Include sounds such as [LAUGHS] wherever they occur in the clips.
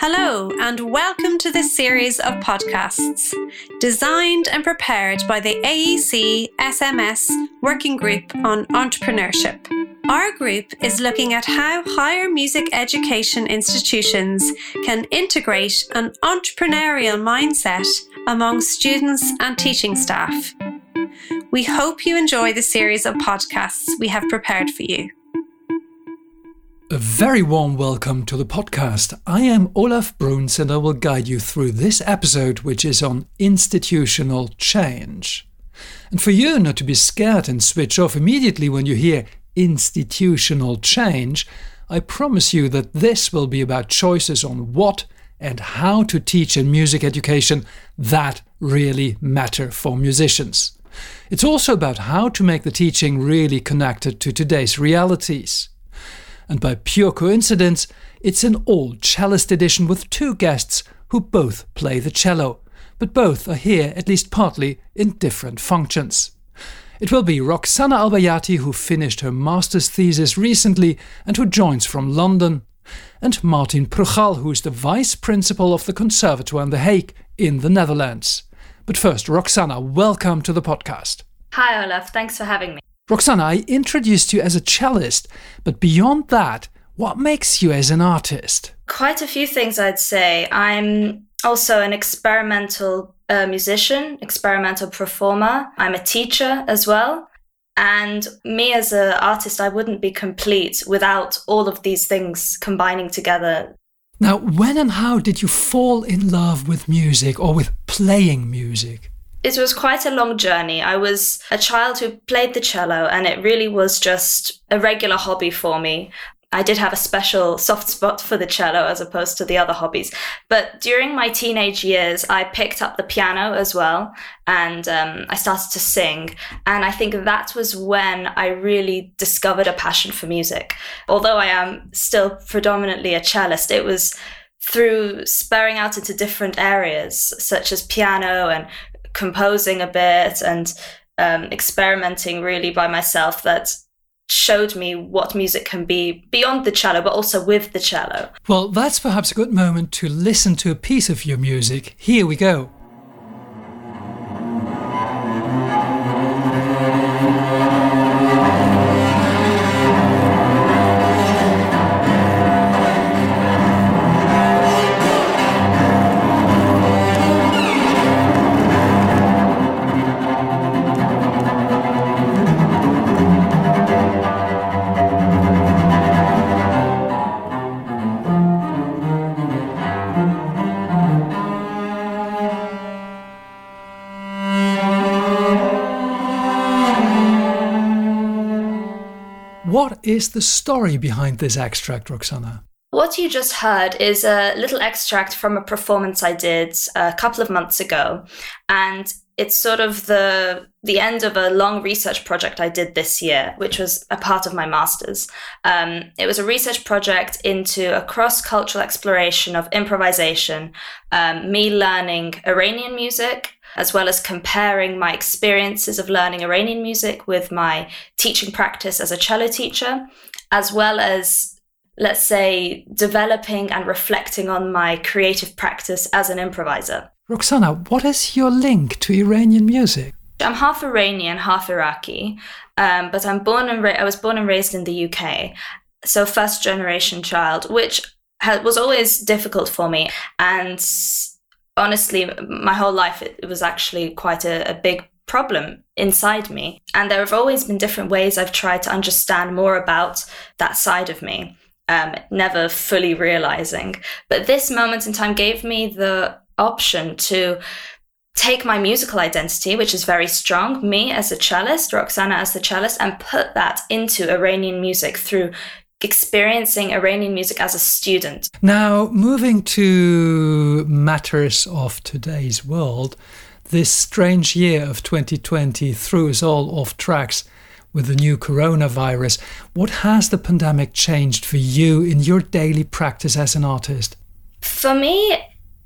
Hello, and welcome to this series of podcasts designed and prepared by the AEC SMS Working Group on Entrepreneurship. Our group is looking at how higher music education institutions can integrate an entrepreneurial mindset among students and teaching staff. We hope you enjoy the series of podcasts we have prepared for you. A very warm welcome to the podcast. I am Olaf Bruns and I will guide you through this episode, which is on institutional change. And for you not to be scared and switch off immediately when you hear institutional change, I promise you that this will be about choices on what and how to teach in music education that really matter for musicians. It's also about how to make the teaching really connected to today's realities and by pure coincidence, it's an all cellist edition with two guests who both play the cello, but both are here at least partly in different functions. It will be Roxana Albayati, who finished her master's thesis recently and who joins from London, and Martin Prchal, who is the vice principal of the Conservatoire in The Hague in the Netherlands. But first, Roxana, welcome to the podcast. Hi, Olaf. Thanks for having me. Roxana, I introduced you as a cellist, but beyond that, what makes you as an artist? Quite a few things, I'd say. I'm also an experimental uh, musician, experimental performer. I'm a teacher as well. And me as an artist, I wouldn't be complete without all of these things combining together. Now, when and how did you fall in love with music or with playing music? It was quite a long journey. I was a child who played the cello, and it really was just a regular hobby for me. I did have a special soft spot for the cello as opposed to the other hobbies. But during my teenage years, I picked up the piano as well and um, I started to sing. And I think that was when I really discovered a passion for music. Although I am still predominantly a cellist, it was through sparing out into different areas such as piano and composing a bit and um, experimenting really by myself that showed me what music can be beyond the cello, but also with the cello. Well, that's perhaps a good moment to listen to a piece of your music. Here we go. Is the story behind this extract, Roxana? What you just heard is a little extract from a performance I did a couple of months ago. And it's sort of the the end of a long research project I did this year, which was a part of my master's. Um, it was a research project into a cross cultural exploration of improvisation, um, me learning Iranian music as well as comparing my experiences of learning Iranian music with my teaching practice as a cello teacher, as well as, let's say, developing and reflecting on my creative practice as an improviser. Roxana, what is your link to Iranian music? I'm half Iranian, half Iraqi, um, but I'm born and ra- I was born and raised in the UK, so first generation child, which ha- was always difficult for me. And honestly, my whole life, it, was actually quite a, a big problem inside me. And there have always been different ways I've tried to understand more about that side of me, um, never fully realizing. But this moment in time gave me the option to take my musical identity, which is very strong, me as a cellist, Roxana as the cellist, and put that into Iranian music through experiencing Iranian music as a student. Now, moving to matters of today's world, this strange year of 2020 threw us all off tracks with the new coronavirus. What has the pandemic changed for you in your daily practice as an artist? For me,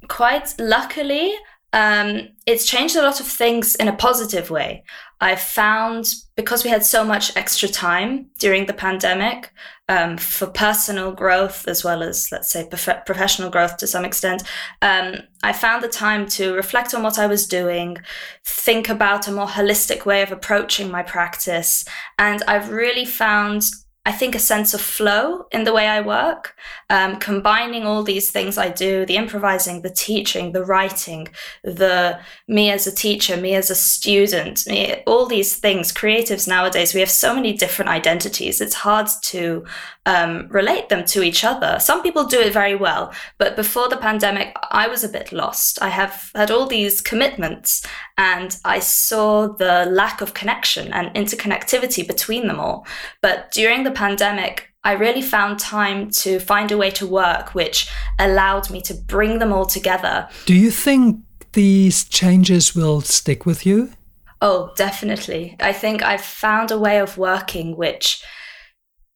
quite luckily, um, it's changed a lot of things in a positive way. I found because we had so much extra time during the pandemic um, for personal growth as well as, let's say, prof- professional growth to some extent, um, I found the time to reflect on what I was doing, think about a more holistic way of approaching my practice. And I've really found I think, a sense of flow in the way I work, um, combining all these things I do the improvising, the teaching, the writing, the me as a teacher, me as a student, me, all these things. Creatives nowadays, we have so many different identities. It's hard to um, relate them to each other. Some people do it very well, but before the pandemic, I was a bit lost. I have had all these commitments and I saw the lack of connection and interconnectivity between them all. But during the pandemic, I really found time to find a way to work which allowed me to bring them all together. Do you think these changes will stick with you? Oh, definitely. I think I've found a way of working which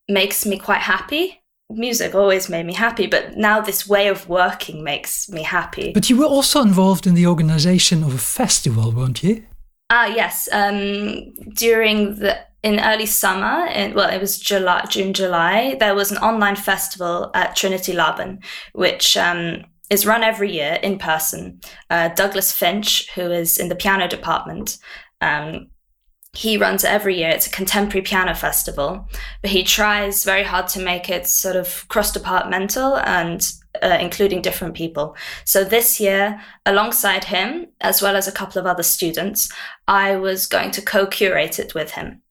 makes me quite happy. Music always made me happy, but now this way of working makes me happy. But you were also involved in the organization of a festival, weren't you? Ah, yes. Um, during the in early summer, in, well, it was July, June, July. There was an online festival at Trinity Laban, which um, is run every year in person. Uh, Douglas Finch, who is in the piano department, um, he runs it every year. It's a contemporary piano festival, but he tries very hard to make it sort of cross departmental and uh, including different people. So this year, alongside him, as well as a couple of other students, I was going to co curate it with him.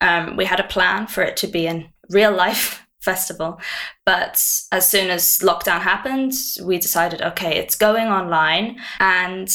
Um, we had a plan for it to be in real life [LAUGHS] festival. But as soon as lockdown happened, we decided, okay, it's going online. And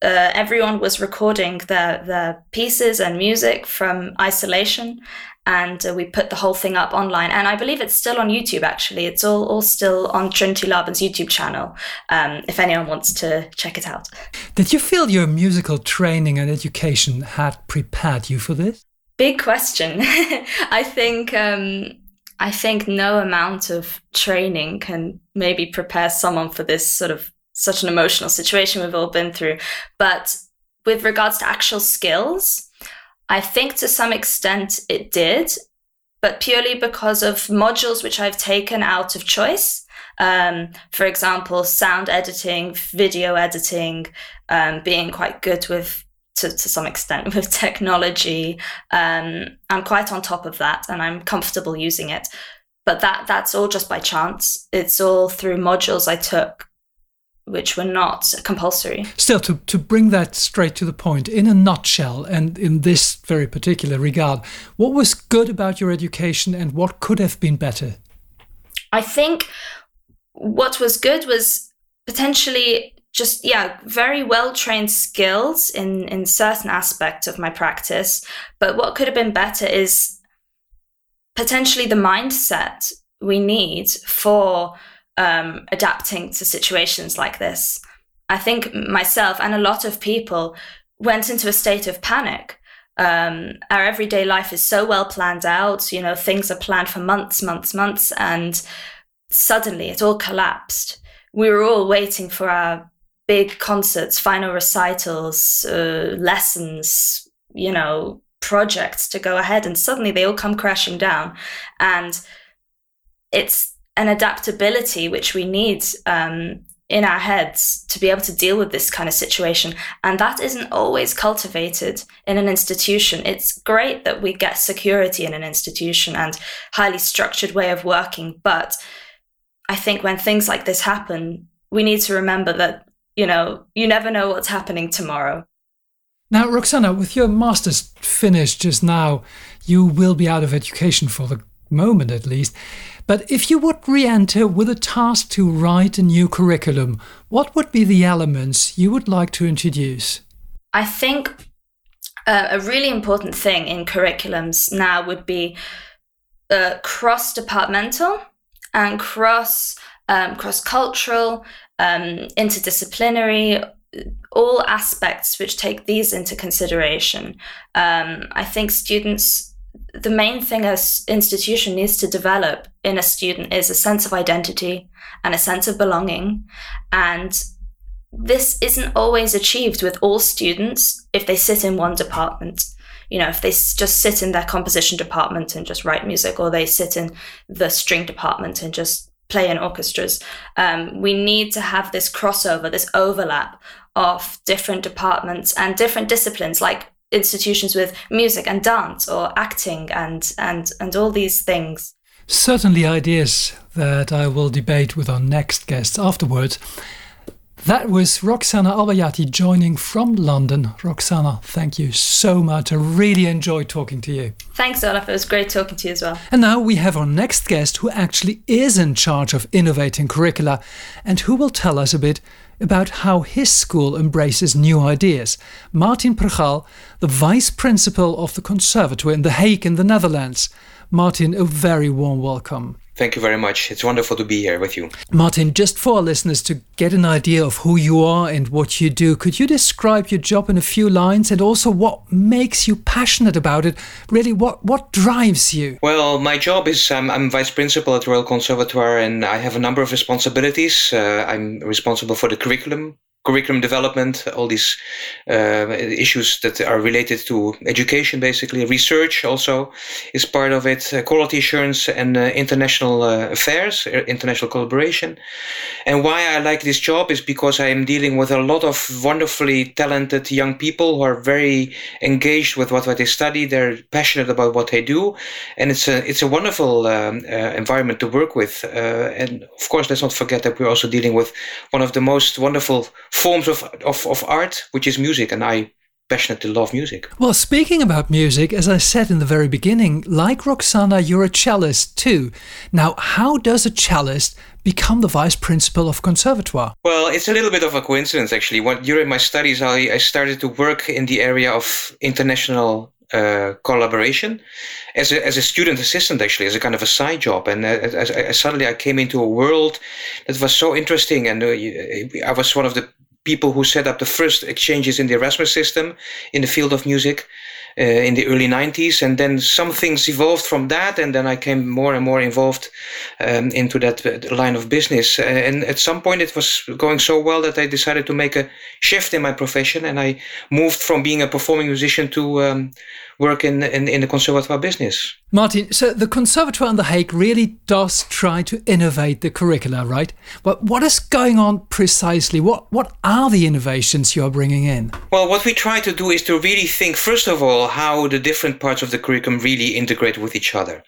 uh, everyone was recording their, their pieces and music from isolation. And uh, we put the whole thing up online. And I believe it's still on YouTube, actually. It's all, all still on Trinity Laban's YouTube channel, um, if anyone wants to check it out. Did you feel your musical training and education had prepared you for this? Big question. [LAUGHS] I think um, I think no amount of training can maybe prepare someone for this sort of such an emotional situation we've all been through. But with regards to actual skills, I think to some extent it did, but purely because of modules which I've taken out of choice. Um, for example, sound editing, video editing, um, being quite good with to, to some extent [LAUGHS] with technology. Um, I'm quite on top of that and I'm comfortable using it. But that that's all just by chance. It's all through modules I took which were not compulsory. Still, to, to bring that straight to the point, in a nutshell, and in this very particular regard, what was good about your education and what could have been better? I think what was good was potentially just yeah very well trained skills in in certain aspects of my practice. But what could have been better is potentially the mindset we need for um, adapting to situations like this. I think myself and a lot of people went into a state of panic. Um, our everyday life is so well planned out you know things are planned for months months months and suddenly it all collapsed. We were all waiting for our big concerts, final recitals, uh, lessons, you know, projects to go ahead. And suddenly they all come crashing down. And it's an adaptability which we need um, in our heads to be able to deal with this kind of situation. And that isn't always cultivated in an institution. It's great that we get security in an institution and highly structured way of working. But I think when things like this happen, we need to remember that you know, you never know what's happening tomorrow. Now, Roxana, with your master's finished just now, you will be out of education for the moment at least. But if you would re enter with a task to write a new curriculum, what would be the elements you would like to introduce? I think uh, a really important thing in curriculums now would be uh, cross departmental and cross um, cross cultural um, interdisciplinary, all aspects which take these into consideration. Um, I think students, the main thing a institution needs to develop in a student is a sense of identity and a sense of belonging. And this isn't always achieved with all students if they sit in one department. you know, if they just sit in their composition department and just write music, or they sit in the string department and just play in orchestras. Um, we need to have this crossover, this overlap of different departments and different disciplines, like institutions with music and dance or acting and and and all these things. Certainly ideas that I will debate with our next guests afterwards. That was Roxana Albayati joining from London. Roxana, thank you so much. I really enjoyed talking to you. Thanks, Olaf. It was great talking to you as well. And now we have our next guest who actually is in charge of innovating curricula and who will tell us a bit about how his school embraces new ideas. Martin Prchal, the vice principal of the Conservatoire in The Hague in the Netherlands. Martin, a very warm welcome. Thank you very much. It's wonderful to be here with you. Martin, just for our listeners to get an idea of who you are and what you do, could you describe your job in a few lines and also what makes you passionate about it? Really, what, what drives you? Well, my job is um, I'm vice principal at Royal Conservatoire and I have a number of responsibilities. Uh, I'm responsible for the curriculum curriculum development, all these uh, issues that are related to education, basically. Research also is part of it, uh, quality assurance and uh, international uh, affairs, uh, international collaboration. And why I like this job is because I am dealing with a lot of wonderfully talented young people who are very engaged with what, what they study. They're passionate about what they do. And it's a, it's a wonderful um, uh, environment to work with. and of course, let's not forget that we're also dealing with one of the most wonderful forms of, of, of art, which is music. And I passionately love music. Well, speaking about music, as I said in the very beginning, like Roxana, you're a cellist too. Now, how does a cellist become the vice principal of conservatoire? Well, it's a little bit of a coincidence, actually. When, during my studies, I, I started to work in the area of international uh, collaboration as a, as a student assistant actually as a kind of a side job and uh, as, as, suddenly I came into a world that was so interesting and uh, I was one of the people who set up the first exchanges in the Erasmus system in the field of music uh, in the early 90s. And then some things evolved from that. And then I came more and more involved um, into that uh, line of business. Uh, and at some point, it was going so well that I decided to make a shift in my profession. And I moved from being a performing musician to um, work in, in, in the conservatoire business. Martin, so the Conservatoire in The Hague really does try to innovate the curricula, right? But what is going on precisely? What, what are the innovations you are bringing in? Well, what we try to do is to really think, first of all, how the different parts of the curriculum really integrate with each other.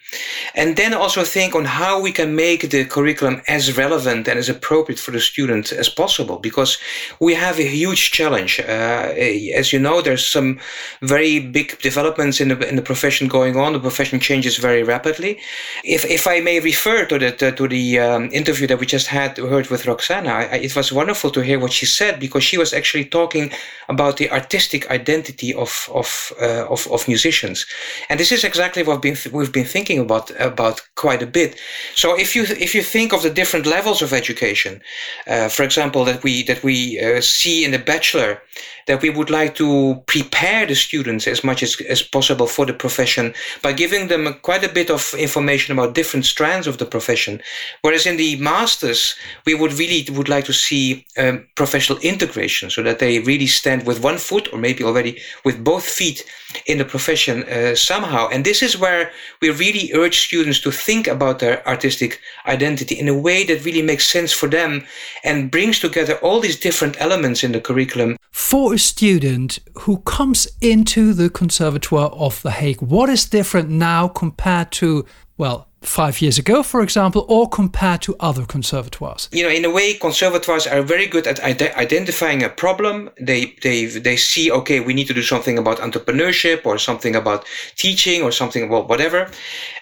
And then also think on how we can make the curriculum as relevant and as appropriate for the student as possible, because we have a huge challenge. Uh, as you know, there's some very big developments in the, in the profession going on. The profession changes very rapidly. If, if I may refer to the, to the um, interview that we just had heard with Roxana, I, it was wonderful to hear what she said because she was actually talking about the artistic identity of, of, uh, of, of, musicians. And this is exactly what we've been, we've been thinking about, about quite a bit. So if you, if you think of the different levels of education, uh, for example, that we, that we uh, see in the bachelor, that we would like to prepare the students as much as, as possible for the profession by giving them quite a bit of information about different strands of the profession. Whereas in the masters, we would really would like to see um, professional integration so that they really stand with one foot or maybe already with both feet in the profession uh, somehow. And this is where we really urge students to think about their artistic identity in a way that really makes sense for them and brings together all these different elements in the curriculum. For a student who comes into the Conservatoire of The Hague, what is different now compared to, well, five years ago, for example, or compared to other conservatoires? You know, in a way, conservatoires are very good at ide- identifying a problem. They they they see, okay, we need to do something about entrepreneurship or something about teaching or something about whatever.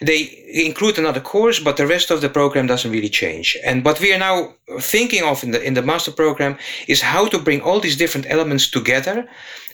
They include another course, but the rest of the program doesn't really change. And what we are now thinking of in the in the master program is how to bring all these different elements together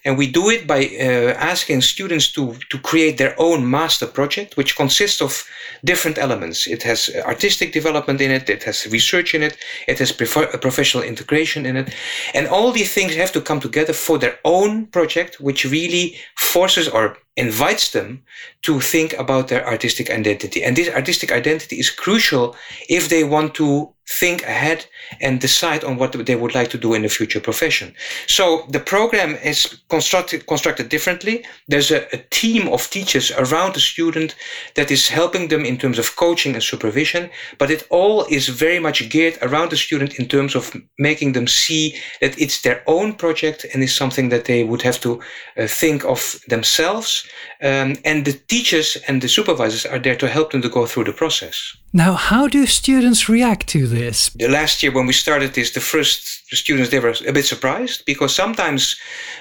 and we do it by uh, asking students to, to create their own master project, which consists of different elements. It has artistic development in it, it has research in it, it has professional integration in it. And all these things have to come together for their own project, which really forces or invites them to think about their artistic identity. And this artistic identity is crucial if they want to think ahead and decide on what they would like to do in the future profession. So the program is constructed constructed differently. There's a, a, team of teachers around the student that is helping them in terms of coaching and supervision, but it all is very much geared around the student in terms of making them see that it's their own project and is something that they would have to uh, think of themselves. Um, and the teachers and the supervisors are there to help them to go through the process. Now, how do students react to this? The last year when we started this, the first students they were a bit surprised because sometimes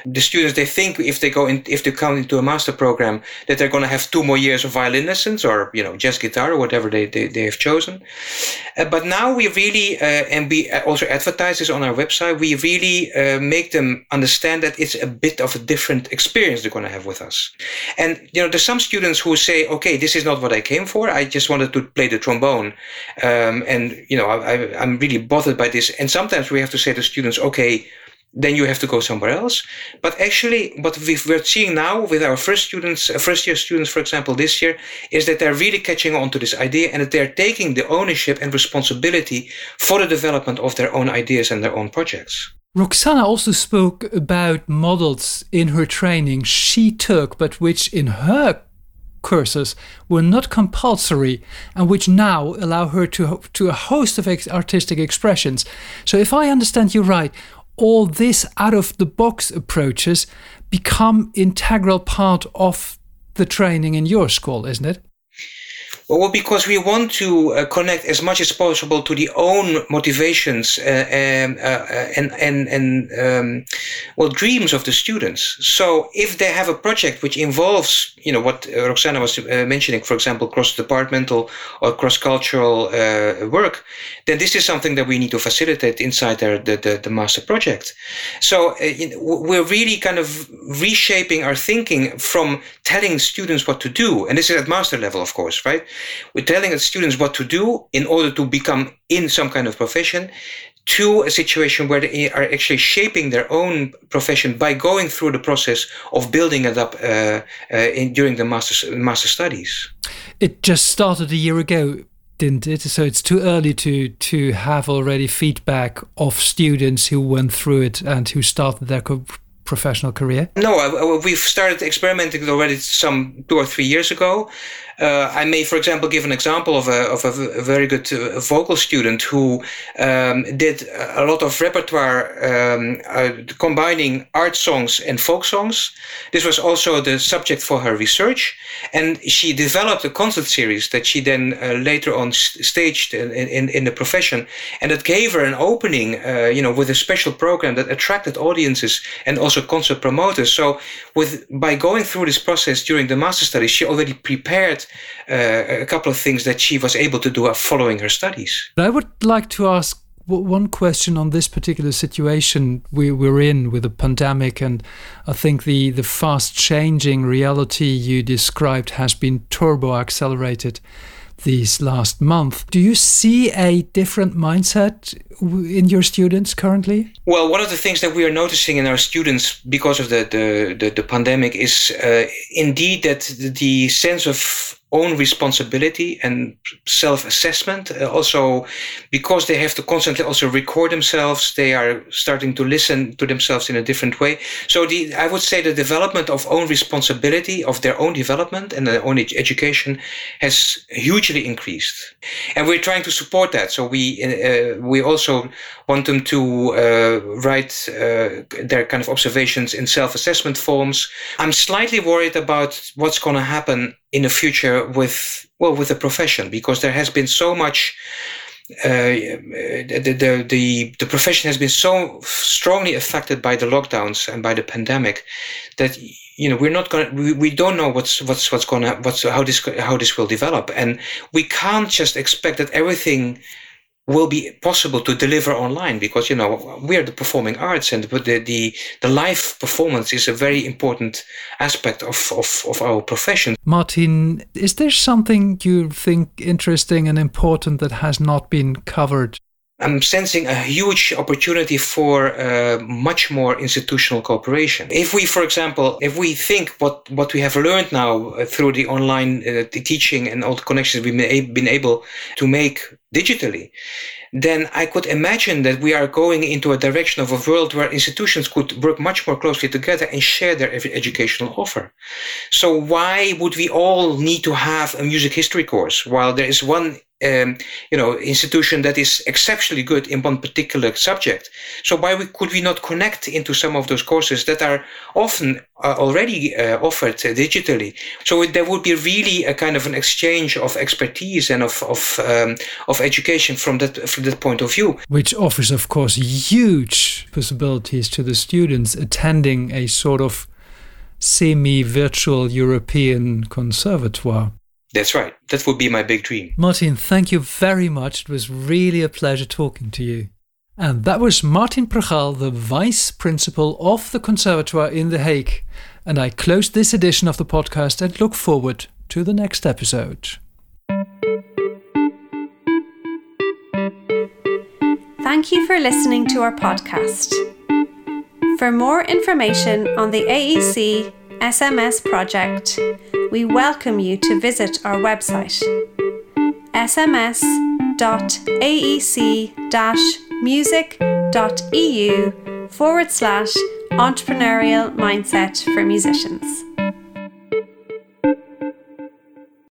the students they think if they go in if they come into a master program that they're going to have two more years of violin lessons or you know jazz guitar or whatever they they, they have chosen. Uh, but now we really uh, and we also advertise this on our website. We really uh, make them understand that it's a bit of a different experience they're going to have with us. And you know, there's some students who say, okay, this is not what I came for. I just wanted to play the trombone, um, and you know, I, I'm really bothered by this. And sometimes we have to say to students, okay, then you have to go somewhere else. But actually, what we're seeing now with our first students, uh, first year students, for example, this year, is that they're really catching on to this idea and that they're taking the ownership and responsibility for the development of their own ideas and their own projects. Roxana also spoke about models in her training she took, but which in her courses were not compulsory and which now allow her to, to a host of artistic expressions. So, if I understand you right, all these out of the box approaches become integral part of the training in your school, isn't it? Well, because we want to uh, connect as much as possible to the own motivations uh, and, uh, and and and um, well dreams of the students. So if they have a project which involves, you know, what Roxana was uh, mentioning, for example, cross-departmental or cross-cultural uh, work, then this is something that we need to facilitate inside their, the, the, the master project. So uh, we're really kind of reshaping our thinking from telling students what to do, and this is at master level, of course, right? We're telling students what to do in order to become in some kind of profession to a situation where they are actually shaping their own profession by going through the process of building it up uh, uh, in, during the master's, master studies. It just started a year ago, didn't it? So it's too early to to have already feedback of students who went through it and who started their co- professional career. No, we've started experimenting already some two or three years ago. Uh, I may, for example, give an example of a, of a very good uh, vocal student who um, did a lot of repertoire um, uh, combining art songs and folk songs. This was also the subject for her research. And she developed a concert series that she then uh, later on staged in, in, in, the profession. And it gave her an opening, uh, you know, with a special program that attracted audiences and also concert promoters. So with by going through this process during the master studies, she already prepared a couple of things that she was able to do following her studies. I would like to ask one question on this particular situation we, we're in with the pandemic, and I think the, the fast changing reality you described has been turbo accelerated these last month. Do you see a different mindset in your students currently? Well, one of the things that we are noticing in our students because of the the, the, the pandemic is uh, indeed that the sense of own responsibility and self-assessment. Uh, also, because they have to constantly also record themselves, they are starting to listen to themselves in a different way. So, the I would say the development of own responsibility of their own development and their own education has hugely increased, and we're trying to support that. So we uh, we also want them to uh, write uh, their kind of observations in self-assessment forms. I'm slightly worried about what's going to happen in the future with well with the profession because there has been so much uh, the, the, the, the profession has been so strongly affected by the lockdowns and by the pandemic that you know we're not going we, we don't know what's what's what's going to what's how this how this will develop. And we can't just expect that everything will be possible to deliver online because you know we are the performing arts and the the, the live performance is a very important aspect of, of, of our profession. Martin is there something you think interesting and important that has not been covered I'm sensing a huge opportunity for uh, much more institutional cooperation. If we, for example, if we think what, what we have learned now uh, through the online uh, the teaching and all the connections we've been able to make digitally, then I could imagine that we are going into a direction of a world where institutions could work much more closely together and share their educational offer. So why would we all need to have a music history course while there is one um, you know, institution that is exceptionally good in one particular subject. So why we, could we not connect into some of those courses that are often uh, already uh, offered uh, digitally? So there would be really a kind of an exchange of expertise and of of um, of education from that from that point of view, which offers, of course, huge possibilities to the students attending a sort of semi-virtual European conservatoire. That's right. That would be my big dream. Martin, thank you very much. It was really a pleasure talking to you. And that was Martin Prchal, the Vice Principal of the Conservatoire in The Hague. And I close this edition of the podcast and look forward to the next episode. Thank you for listening to our podcast. For more information on the AEC SMS project, we welcome you to visit our website sms.aec music.eu forward slash entrepreneurial mindset for musicians.